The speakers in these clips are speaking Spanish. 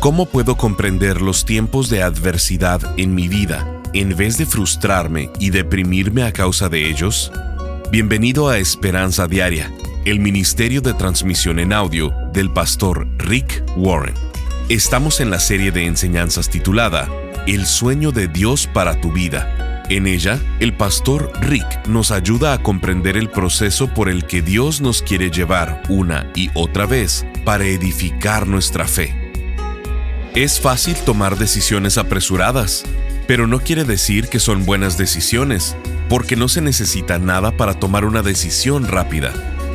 ¿Cómo puedo comprender los tiempos de adversidad en mi vida en vez de frustrarme y deprimirme a causa de ellos? Bienvenido a Esperanza Diaria, el Ministerio de Transmisión en Audio del pastor Rick Warren. Estamos en la serie de enseñanzas titulada El sueño de Dios para tu vida. En ella, el pastor Rick nos ayuda a comprender el proceso por el que Dios nos quiere llevar una y otra vez para edificar nuestra fe. Es fácil tomar decisiones apresuradas, pero no quiere decir que son buenas decisiones, porque no se necesita nada para tomar una decisión rápida,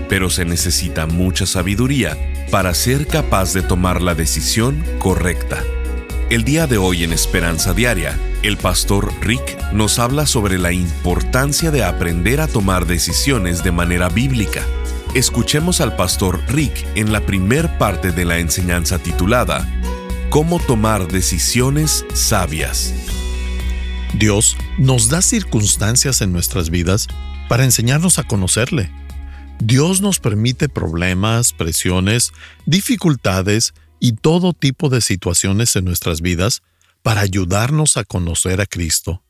pero se necesita mucha sabiduría para ser capaz de tomar la decisión correcta. El día de hoy en Esperanza Diaria, el pastor Rick nos habla sobre la importancia de aprender a tomar decisiones de manera bíblica. Escuchemos al pastor Rick en la primer parte de la enseñanza titulada cómo tomar decisiones sabias. Dios nos da circunstancias en nuestras vidas para enseñarnos a conocerle. Dios nos permite problemas, presiones, dificultades y todo tipo de situaciones en nuestras vidas para ayudarnos a conocer a Cristo.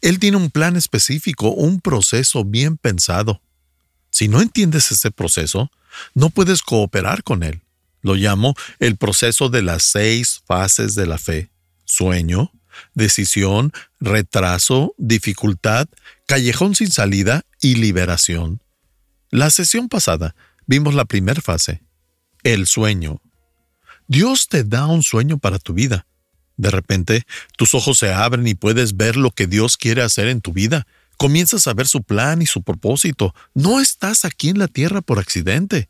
Él tiene un plan específico, un proceso bien pensado. Si no entiendes ese proceso, no puedes cooperar con Él. Lo llamo el proceso de las seis fases de la fe. Sueño, decisión, retraso, dificultad, callejón sin salida y liberación. La sesión pasada vimos la primera fase, el sueño. Dios te da un sueño para tu vida. De repente, tus ojos se abren y puedes ver lo que Dios quiere hacer en tu vida. Comienzas a ver su plan y su propósito. No estás aquí en la tierra por accidente.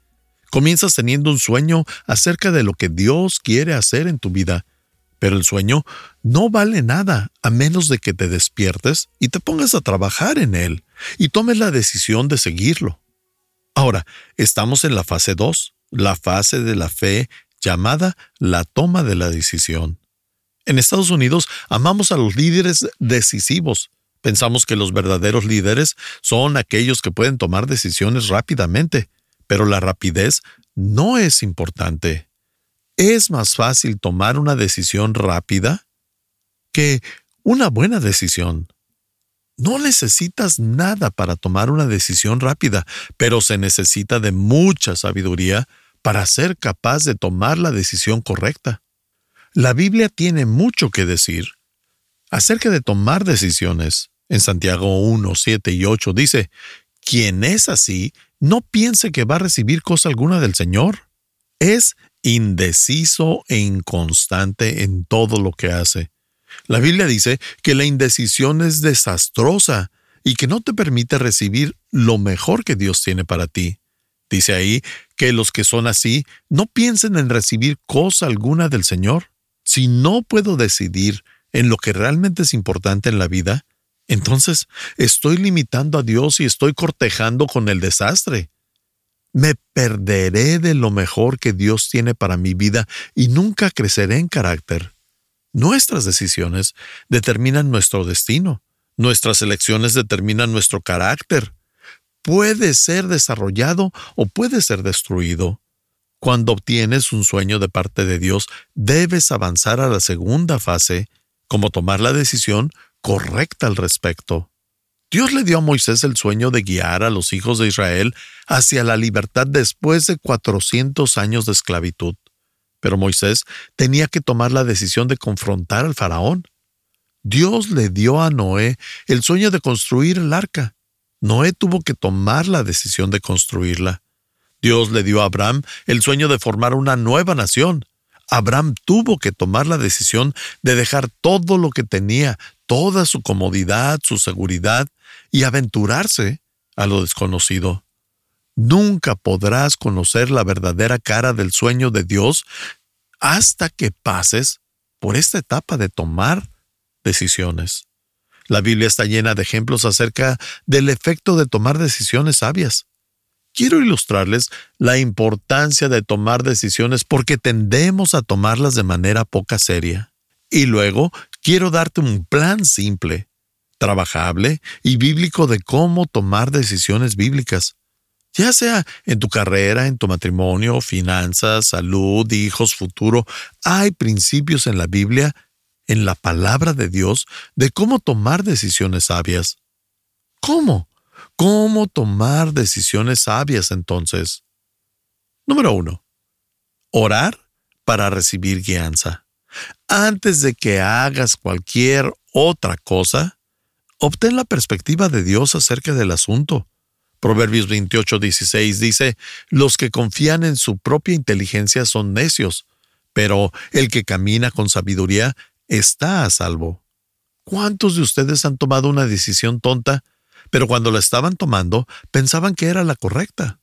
Comienzas teniendo un sueño acerca de lo que Dios quiere hacer en tu vida, pero el sueño no vale nada a menos de que te despiertes y te pongas a trabajar en él y tomes la decisión de seguirlo. Ahora, estamos en la fase 2, la fase de la fe llamada la toma de la decisión. En Estados Unidos amamos a los líderes decisivos. Pensamos que los verdaderos líderes son aquellos que pueden tomar decisiones rápidamente, pero la rapidez no es importante. Es más fácil tomar una decisión rápida que una buena decisión. No necesitas nada para tomar una decisión rápida, pero se necesita de mucha sabiduría para ser capaz de tomar la decisión correcta. La Biblia tiene mucho que decir acerca de tomar decisiones. En Santiago 1, 7 y 8 dice, quien es así no piense que va a recibir cosa alguna del Señor. Es indeciso e inconstante en todo lo que hace. La Biblia dice que la indecisión es desastrosa y que no te permite recibir lo mejor que Dios tiene para ti. Dice ahí que los que son así no piensen en recibir cosa alguna del Señor. Si no puedo decidir en lo que realmente es importante en la vida, entonces estoy limitando a Dios y estoy cortejando con el desastre. Me perderé de lo mejor que Dios tiene para mi vida y nunca creceré en carácter. Nuestras decisiones determinan nuestro destino. Nuestras elecciones determinan nuestro carácter. Puede ser desarrollado o puede ser destruido. Cuando obtienes un sueño de parte de Dios, debes avanzar a la segunda fase, como tomar la decisión correcta al respecto. Dios le dio a Moisés el sueño de guiar a los hijos de Israel hacia la libertad después de 400 años de esclavitud. Pero Moisés tenía que tomar la decisión de confrontar al faraón. Dios le dio a Noé el sueño de construir el arca. Noé tuvo que tomar la decisión de construirla. Dios le dio a Abraham el sueño de formar una nueva nación. Abraham tuvo que tomar la decisión de dejar todo lo que tenía, toda su comodidad, su seguridad, y aventurarse a lo desconocido. Nunca podrás conocer la verdadera cara del sueño de Dios hasta que pases por esta etapa de tomar decisiones. La Biblia está llena de ejemplos acerca del efecto de tomar decisiones sabias. Quiero ilustrarles la importancia de tomar decisiones porque tendemos a tomarlas de manera poca seria. Y luego quiero darte un plan simple, trabajable y bíblico de cómo tomar decisiones bíblicas. ya sea en tu carrera, en tu matrimonio, finanzas, salud, hijos, futuro, hay principios en la Biblia, en la palabra de Dios, de cómo tomar decisiones sabias. ¿Cómo? ¿Cómo tomar decisiones sabias entonces? Número uno. Orar para recibir guianza. Antes de que hagas cualquier otra cosa, obtén la perspectiva de Dios acerca del asunto. Proverbios 28, 16 dice, Los que confían en su propia inteligencia son necios, pero el que camina con sabiduría está a salvo. ¿Cuántos de ustedes han tomado una decisión tonta, pero cuando la estaban tomando pensaban que era la correcta?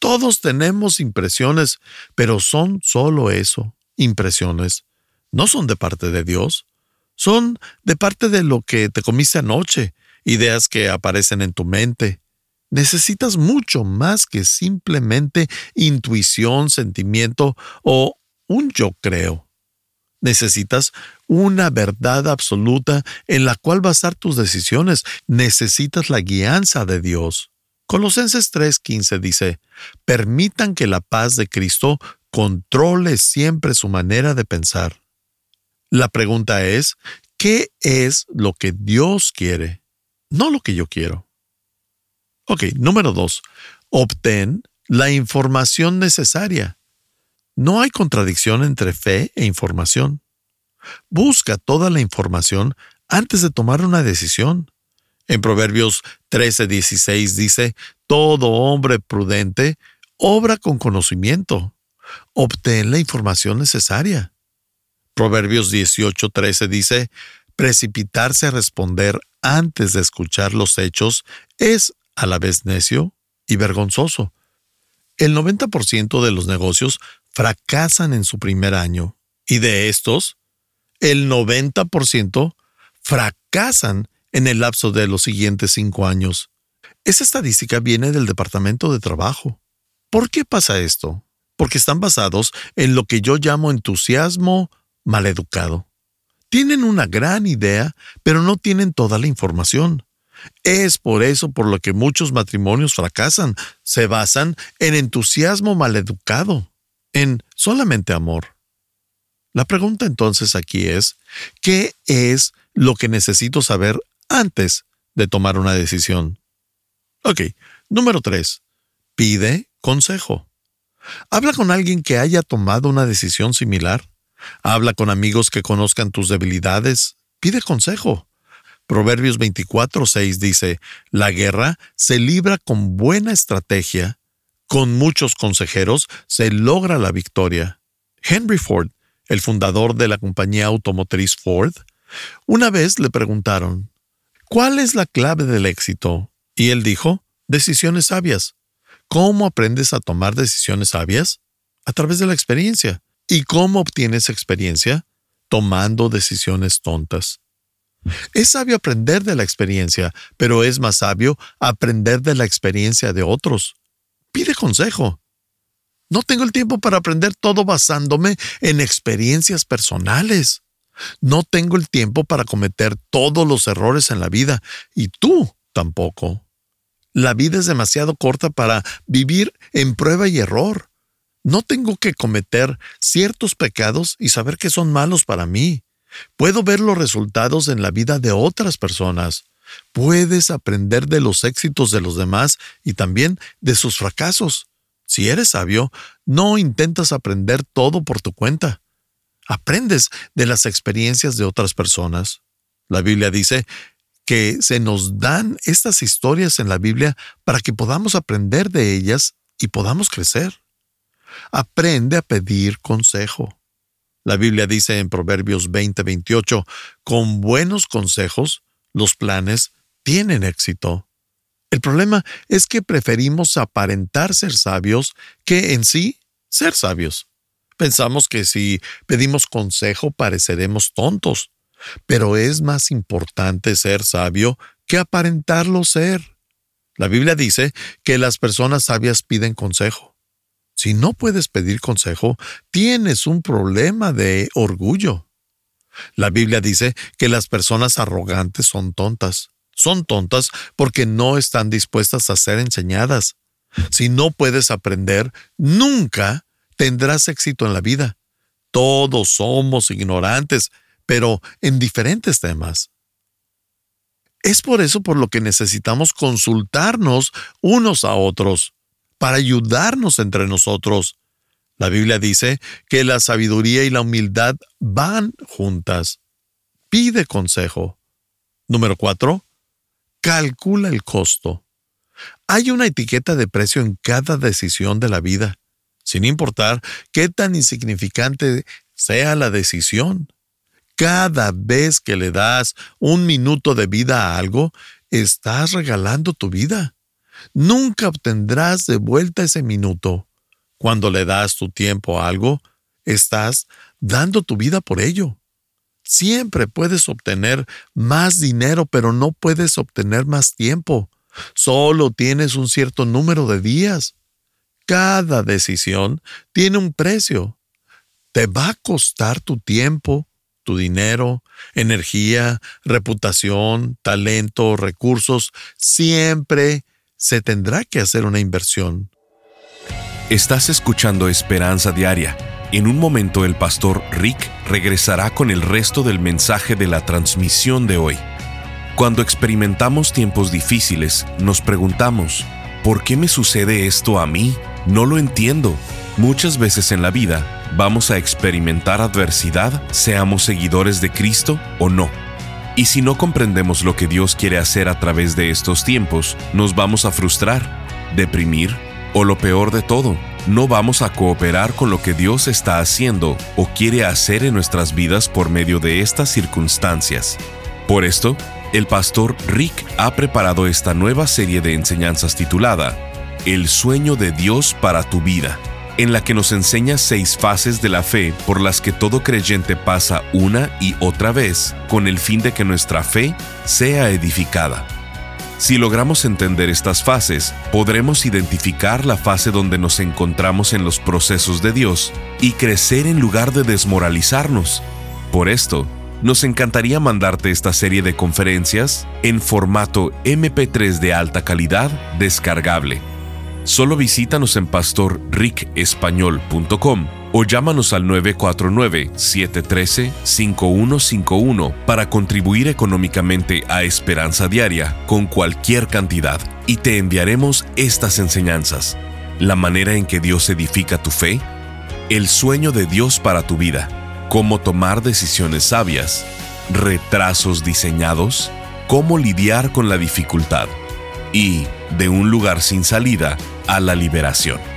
Todos tenemos impresiones, pero son solo eso, impresiones. No son de parte de Dios. Son de parte de lo que te comiste anoche, ideas que aparecen en tu mente. Necesitas mucho más que simplemente intuición, sentimiento o un yo creo. Necesitas una verdad absoluta en la cual basar tus decisiones. Necesitas la guianza de Dios. Colosenses 3:15 dice, permitan que la paz de Cristo controle siempre su manera de pensar. La pregunta es, ¿qué es lo que Dios quiere? No lo que yo quiero. Ok, número dos, obtén la información necesaria. No hay contradicción entre fe e información. Busca toda la información antes de tomar una decisión. En Proverbios 13:16 dice, Todo hombre prudente obra con conocimiento. Obtén la información necesaria. Proverbios 18:13 dice, Precipitarse a responder antes de escuchar los hechos es a la vez necio y vergonzoso. El 90% de los negocios fracasan en su primer año y de estos, el 90% fracasan en el lapso de los siguientes cinco años. Esa estadística viene del Departamento de Trabajo. ¿Por qué pasa esto? Porque están basados en lo que yo llamo entusiasmo maleducado. Tienen una gran idea, pero no tienen toda la información. Es por eso por lo que muchos matrimonios fracasan. Se basan en entusiasmo maleducado, en solamente amor. La pregunta entonces aquí es, ¿qué es lo que necesito saber antes de tomar una decisión. Ok, número 3. Pide consejo. Habla con alguien que haya tomado una decisión similar. Habla con amigos que conozcan tus debilidades. Pide consejo. Proverbios 24, 6 dice, La guerra se libra con buena estrategia. Con muchos consejeros se logra la victoria. Henry Ford, el fundador de la compañía automotriz Ford, una vez le preguntaron, ¿Cuál es la clave del éxito? Y él dijo, decisiones sabias. ¿Cómo aprendes a tomar decisiones sabias? A través de la experiencia. ¿Y cómo obtienes experiencia? Tomando decisiones tontas. Es sabio aprender de la experiencia, pero es más sabio aprender de la experiencia de otros. Pide consejo. No tengo el tiempo para aprender todo basándome en experiencias personales. No tengo el tiempo para cometer todos los errores en la vida, y tú tampoco. La vida es demasiado corta para vivir en prueba y error. No tengo que cometer ciertos pecados y saber que son malos para mí. Puedo ver los resultados en la vida de otras personas. Puedes aprender de los éxitos de los demás y también de sus fracasos. Si eres sabio, no intentas aprender todo por tu cuenta. Aprendes de las experiencias de otras personas. La Biblia dice que se nos dan estas historias en la Biblia para que podamos aprender de ellas y podamos crecer. Aprende a pedir consejo. La Biblia dice en Proverbios 20:28, con buenos consejos los planes tienen éxito. El problema es que preferimos aparentar ser sabios que en sí ser sabios. Pensamos que si pedimos consejo pareceremos tontos, pero es más importante ser sabio que aparentarlo ser. La Biblia dice que las personas sabias piden consejo. Si no puedes pedir consejo, tienes un problema de orgullo. La Biblia dice que las personas arrogantes son tontas. Son tontas porque no están dispuestas a ser enseñadas. Si no puedes aprender, nunca tendrás éxito en la vida. Todos somos ignorantes, pero en diferentes temas. Es por eso por lo que necesitamos consultarnos unos a otros, para ayudarnos entre nosotros. La Biblia dice que la sabiduría y la humildad van juntas. Pide consejo. Número 4. Calcula el costo. Hay una etiqueta de precio en cada decisión de la vida, sin importar qué tan insignificante sea la decisión. Cada vez que le das un minuto de vida a algo, estás regalando tu vida. Nunca obtendrás de vuelta ese minuto. Cuando le das tu tiempo a algo, estás dando tu vida por ello. Siempre puedes obtener más dinero, pero no puedes obtener más tiempo. Solo tienes un cierto número de días. Cada decisión tiene un precio. Te va a costar tu tiempo, tu dinero, energía, reputación, talento, recursos. Siempre se tendrá que hacer una inversión. Estás escuchando Esperanza Diaria. En un momento el pastor Rick regresará con el resto del mensaje de la transmisión de hoy. Cuando experimentamos tiempos difíciles, nos preguntamos, ¿por qué me sucede esto a mí? No lo entiendo. Muchas veces en la vida vamos a experimentar adversidad, seamos seguidores de Cristo o no. Y si no comprendemos lo que Dios quiere hacer a través de estos tiempos, nos vamos a frustrar, deprimir o lo peor de todo, no vamos a cooperar con lo que Dios está haciendo o quiere hacer en nuestras vidas por medio de estas circunstancias. Por esto, el pastor Rick ha preparado esta nueva serie de enseñanzas titulada El sueño de Dios para tu vida, en la que nos enseña seis fases de la fe por las que todo creyente pasa una y otra vez con el fin de que nuestra fe sea edificada. Si logramos entender estas fases, podremos identificar la fase donde nos encontramos en los procesos de Dios y crecer en lugar de desmoralizarnos. Por esto, nos encantaría mandarte esta serie de conferencias en formato MP3 de alta calidad descargable. Solo visítanos en pastorricespañol.com o llámanos al 949-713-5151 para contribuir económicamente a Esperanza Diaria con cualquier cantidad y te enviaremos estas enseñanzas. La manera en que Dios edifica tu fe, el sueño de Dios para tu vida cómo tomar decisiones sabias, retrasos diseñados, cómo lidiar con la dificultad y, de un lugar sin salida, a la liberación.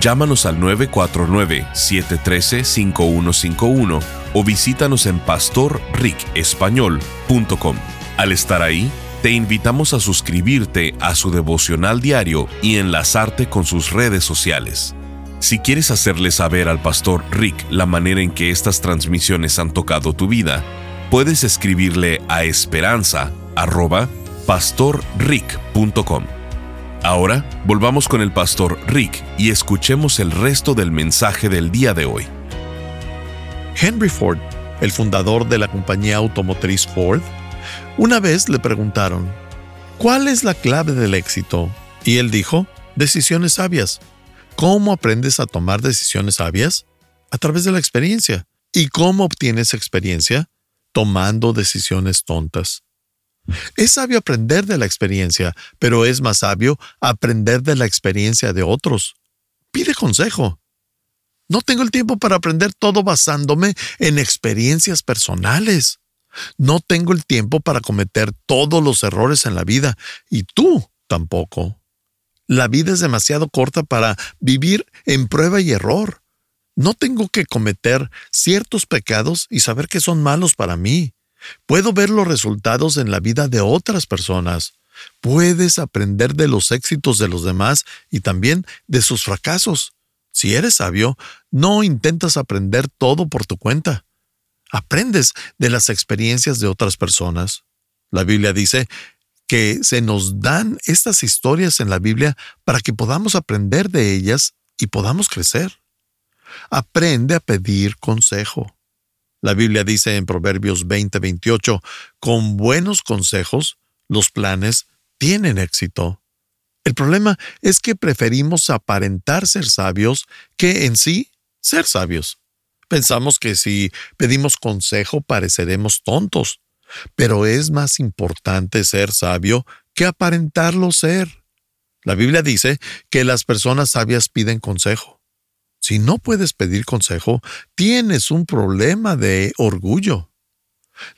Llámanos al 949-713-5151 o visítanos en pastorricespañol.com. Al estar ahí, te invitamos a suscribirte a su devocional diario y enlazarte con sus redes sociales. Si quieres hacerle saber al pastor Rick la manera en que estas transmisiones han tocado tu vida, puedes escribirle a esperanza@pastorrick.com. Ahora volvamos con el pastor Rick y escuchemos el resto del mensaje del día de hoy. Henry Ford, el fundador de la compañía automotriz Ford, una vez le preguntaron, ¿cuál es la clave del éxito? Y él dijo, decisiones sabias. ¿Cómo aprendes a tomar decisiones sabias? A través de la experiencia. ¿Y cómo obtienes experiencia? Tomando decisiones tontas. Es sabio aprender de la experiencia, pero es más sabio aprender de la experiencia de otros. Pide consejo. No tengo el tiempo para aprender todo basándome en experiencias personales. No tengo el tiempo para cometer todos los errores en la vida, y tú tampoco. La vida es demasiado corta para vivir en prueba y error. No tengo que cometer ciertos pecados y saber que son malos para mí. Puedo ver los resultados en la vida de otras personas. Puedes aprender de los éxitos de los demás y también de sus fracasos. Si eres sabio, no intentas aprender todo por tu cuenta. Aprendes de las experiencias de otras personas. La Biblia dice que se nos dan estas historias en la Biblia para que podamos aprender de ellas y podamos crecer. Aprende a pedir consejo. La Biblia dice en Proverbios 20:28, con buenos consejos los planes tienen éxito. El problema es que preferimos aparentar ser sabios que en sí ser sabios. Pensamos que si pedimos consejo pareceremos tontos, pero es más importante ser sabio que aparentarlo ser. La Biblia dice que las personas sabias piden consejo. Si no puedes pedir consejo, tienes un problema de orgullo.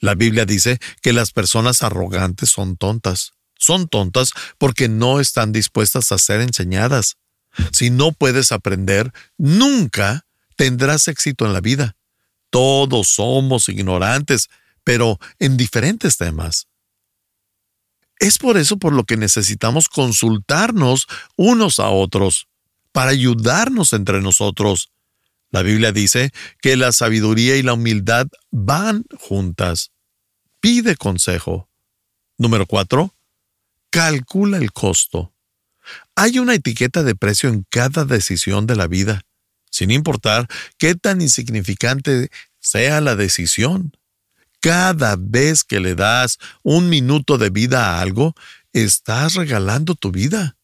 La Biblia dice que las personas arrogantes son tontas. Son tontas porque no están dispuestas a ser enseñadas. Si no puedes aprender, nunca tendrás éxito en la vida. Todos somos ignorantes, pero en diferentes temas. Es por eso por lo que necesitamos consultarnos unos a otros, para ayudarnos entre nosotros. La Biblia dice que la sabiduría y la humildad van juntas. Pide consejo. Número 4. Calcula el costo. Hay una etiqueta de precio en cada decisión de la vida, sin importar qué tan insignificante sea la decisión. Cada vez que le das un minuto de vida a algo, estás regalando tu vida.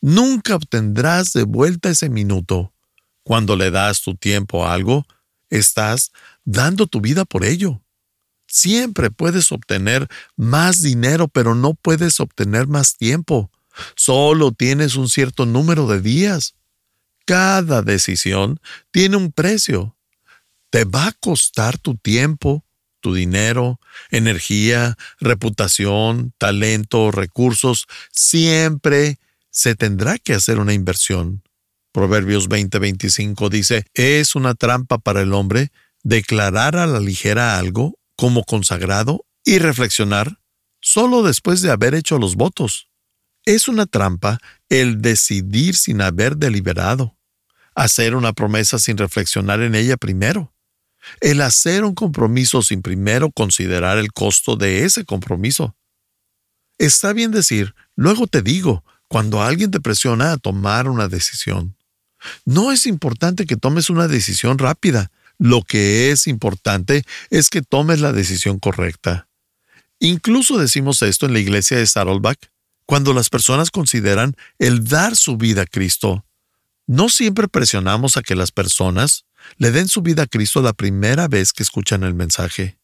Nunca obtendrás de vuelta ese minuto. Cuando le das tu tiempo a algo, estás dando tu vida por ello. Siempre puedes obtener más dinero, pero no puedes obtener más tiempo. Solo tienes un cierto número de días. Cada decisión tiene un precio. Te va a costar tu tiempo, tu dinero, energía, reputación, talento, recursos. Siempre se tendrá que hacer una inversión. Proverbios 20:25 dice, es una trampa para el hombre declarar a la ligera algo como consagrado y reflexionar solo después de haber hecho los votos. Es una trampa el decidir sin haber deliberado, hacer una promesa sin reflexionar en ella primero, el hacer un compromiso sin primero considerar el costo de ese compromiso. Está bien decir, luego te digo, cuando alguien te presiona a tomar una decisión. No es importante que tomes una decisión rápida, lo que es importante es que tomes la decisión correcta. Incluso decimos esto en la iglesia de Saddleback cuando las personas consideran el dar su vida a Cristo. No siempre presionamos a que las personas le den su vida a Cristo la primera vez que escuchan el mensaje.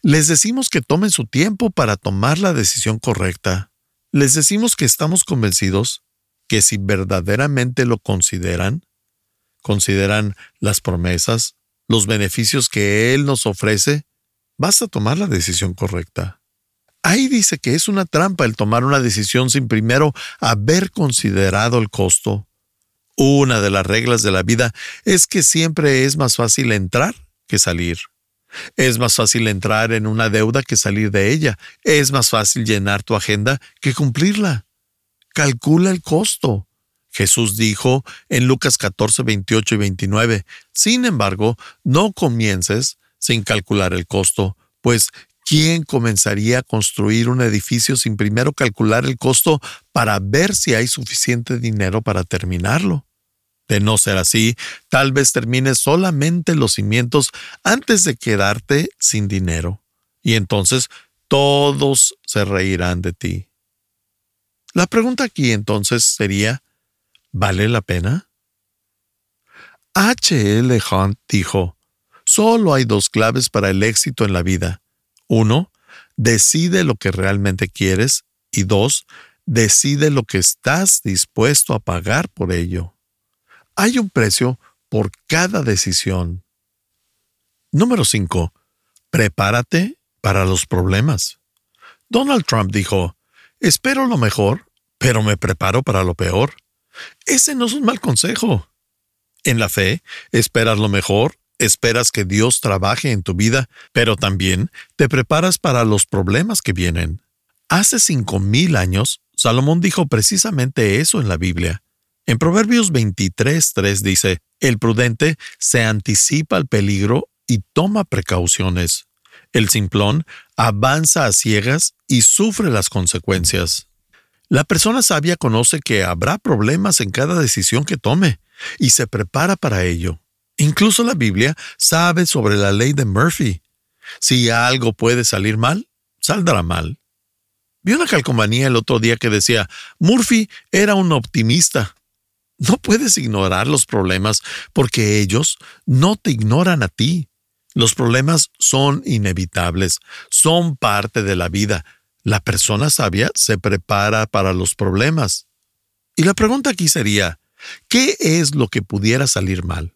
Les decimos que tomen su tiempo para tomar la decisión correcta. Les decimos que estamos convencidos que si verdaderamente lo consideran, consideran las promesas, los beneficios que Él nos ofrece, vas a tomar la decisión correcta. Ahí dice que es una trampa el tomar una decisión sin primero haber considerado el costo. Una de las reglas de la vida es que siempre es más fácil entrar que salir. Es más fácil entrar en una deuda que salir de ella. Es más fácil llenar tu agenda que cumplirla. Calcula el costo. Jesús dijo en Lucas 14, 28 y 29, Sin embargo, no comiences sin calcular el costo, pues ¿quién comenzaría a construir un edificio sin primero calcular el costo para ver si hay suficiente dinero para terminarlo? De no ser así, tal vez termines solamente los cimientos antes de quedarte sin dinero, y entonces todos se reirán de ti. La pregunta aquí entonces sería, ¿Vale la pena? H. L. Hunt dijo, solo hay dos claves para el éxito en la vida. Uno, decide lo que realmente quieres y dos, decide lo que estás dispuesto a pagar por ello. Hay un precio por cada decisión. Número 5. Prepárate para los problemas. Donald Trump dijo, espero lo mejor, pero me preparo para lo peor. Ese no es un mal consejo. En la fe, esperas lo mejor, esperas que Dios trabaje en tu vida, pero también te preparas para los problemas que vienen. Hace cinco mil años, Salomón dijo precisamente eso en la Biblia. En Proverbios 23.3 dice, El prudente se anticipa al peligro y toma precauciones. El simplón avanza a ciegas y sufre las consecuencias. La persona sabia conoce que habrá problemas en cada decisión que tome y se prepara para ello. Incluso la Biblia sabe sobre la ley de Murphy. Si algo puede salir mal, saldrá mal. Vi una calcomanía el otro día que decía, Murphy era un optimista. No puedes ignorar los problemas porque ellos no te ignoran a ti. Los problemas son inevitables, son parte de la vida. La persona sabia se prepara para los problemas. Y la pregunta aquí sería, ¿qué es lo que pudiera salir mal?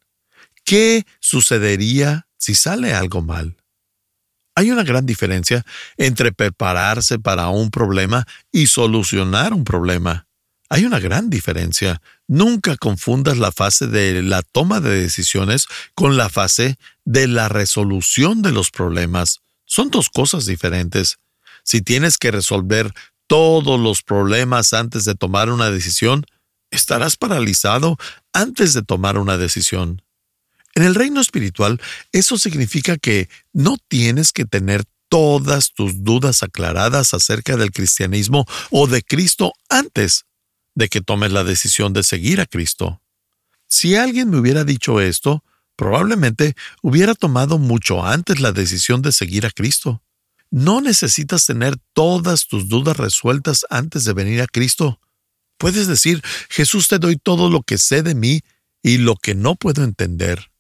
¿Qué sucedería si sale algo mal? Hay una gran diferencia entre prepararse para un problema y solucionar un problema. Hay una gran diferencia. Nunca confundas la fase de la toma de decisiones con la fase de la resolución de los problemas. Son dos cosas diferentes. Si tienes que resolver todos los problemas antes de tomar una decisión, estarás paralizado antes de tomar una decisión. En el reino espiritual, eso significa que no tienes que tener todas tus dudas aclaradas acerca del cristianismo o de Cristo antes de que tomes la decisión de seguir a Cristo. Si alguien me hubiera dicho esto, probablemente hubiera tomado mucho antes la decisión de seguir a Cristo. No necesitas tener todas tus dudas resueltas antes de venir a Cristo. Puedes decir, Jesús te doy todo lo que sé de mí y lo que no puedo entender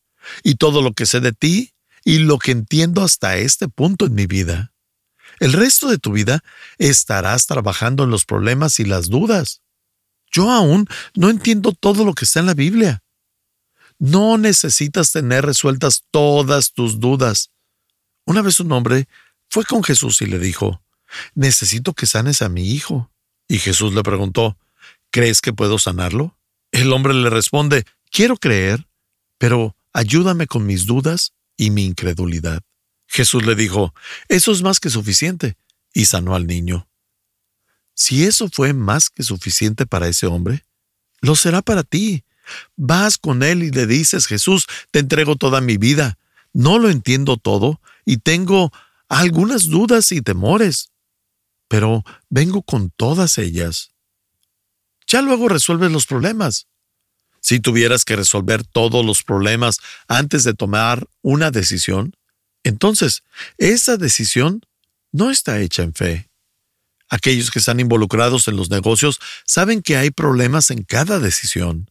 y todo lo que sé de ti y lo que entiendo hasta este punto en mi vida. El resto de tu vida estarás trabajando en los problemas y las dudas. Yo aún no entiendo todo lo que está en la Biblia. No necesitas tener resueltas todas tus dudas. Una vez un hombre fue con Jesús y le dijo, Necesito que sanes a mi hijo. Y Jesús le preguntó, ¿Crees que puedo sanarlo? El hombre le responde, Quiero creer, pero ayúdame con mis dudas y mi incredulidad. Jesús le dijo, eso es más que suficiente, y sanó al niño. Si eso fue más que suficiente para ese hombre, lo será para ti. Vas con él y le dices, Jesús, te entrego toda mi vida. No lo entiendo todo y tengo algunas dudas y temores, pero vengo con todas ellas. Ya luego resuelves los problemas. Si tuvieras que resolver todos los problemas antes de tomar una decisión, entonces esa decisión no está hecha en fe. Aquellos que están involucrados en los negocios saben que hay problemas en cada decisión.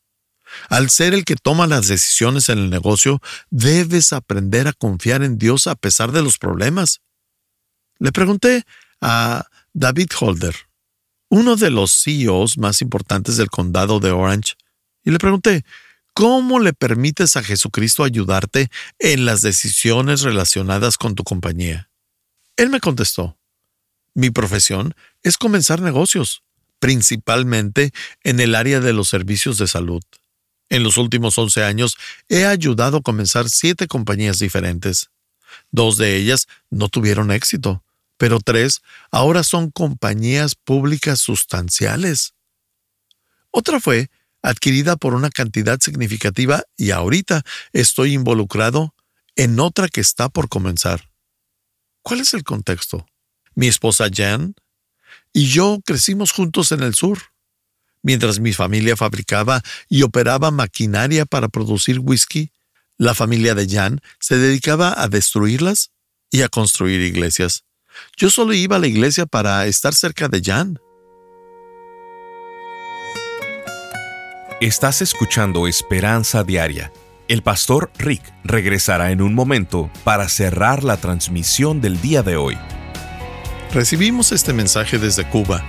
Al ser el que toma las decisiones en el negocio, debes aprender a confiar en Dios a pesar de los problemas. Le pregunté a David Holder, uno de los CEOs más importantes del condado de Orange, y le pregunté, ¿cómo le permites a Jesucristo ayudarte en las decisiones relacionadas con tu compañía? Él me contestó, mi profesión es comenzar negocios, principalmente en el área de los servicios de salud. En los últimos 11 años he ayudado a comenzar siete compañías diferentes. Dos de ellas no tuvieron éxito, pero tres ahora son compañías públicas sustanciales. Otra fue adquirida por una cantidad significativa y ahorita estoy involucrado en otra que está por comenzar. ¿Cuál es el contexto? Mi esposa Jan y yo crecimos juntos en el sur. Mientras mi familia fabricaba y operaba maquinaria para producir whisky, la familia de Jan se dedicaba a destruirlas y a construir iglesias. Yo solo iba a la iglesia para estar cerca de Jan. Estás escuchando Esperanza Diaria. El pastor Rick regresará en un momento para cerrar la transmisión del día de hoy. Recibimos este mensaje desde Cuba.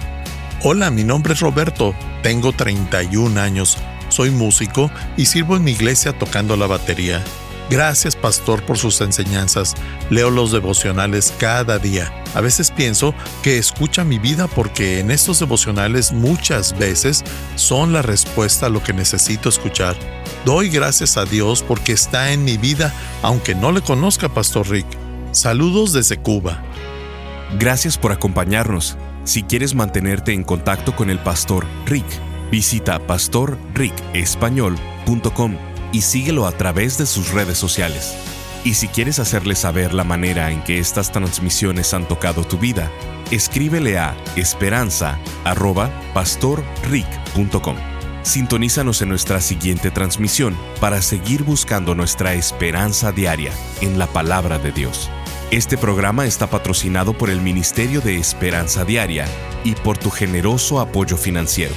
Hola, mi nombre es Roberto, tengo 31 años, soy músico y sirvo en mi iglesia tocando la batería. Gracias, pastor, por sus enseñanzas. Leo los devocionales cada día. A veces pienso que escucha mi vida porque en estos devocionales muchas veces son la respuesta a lo que necesito escuchar. Doy gracias a Dios porque está en mi vida, aunque no le conozca, Pastor Rick. Saludos desde Cuba. Gracias por acompañarnos. Si quieres mantenerte en contacto con el Pastor Rick, visita pastorricespañol.com y síguelo a través de sus redes sociales. Y si quieres hacerle saber la manera en que estas transmisiones han tocado tu vida, escríbele a esperanza.pastorrick.com. Sintonízanos en nuestra siguiente transmisión para seguir buscando nuestra esperanza diaria en la palabra de Dios. Este programa está patrocinado por el Ministerio de Esperanza Diaria y por tu generoso apoyo financiero.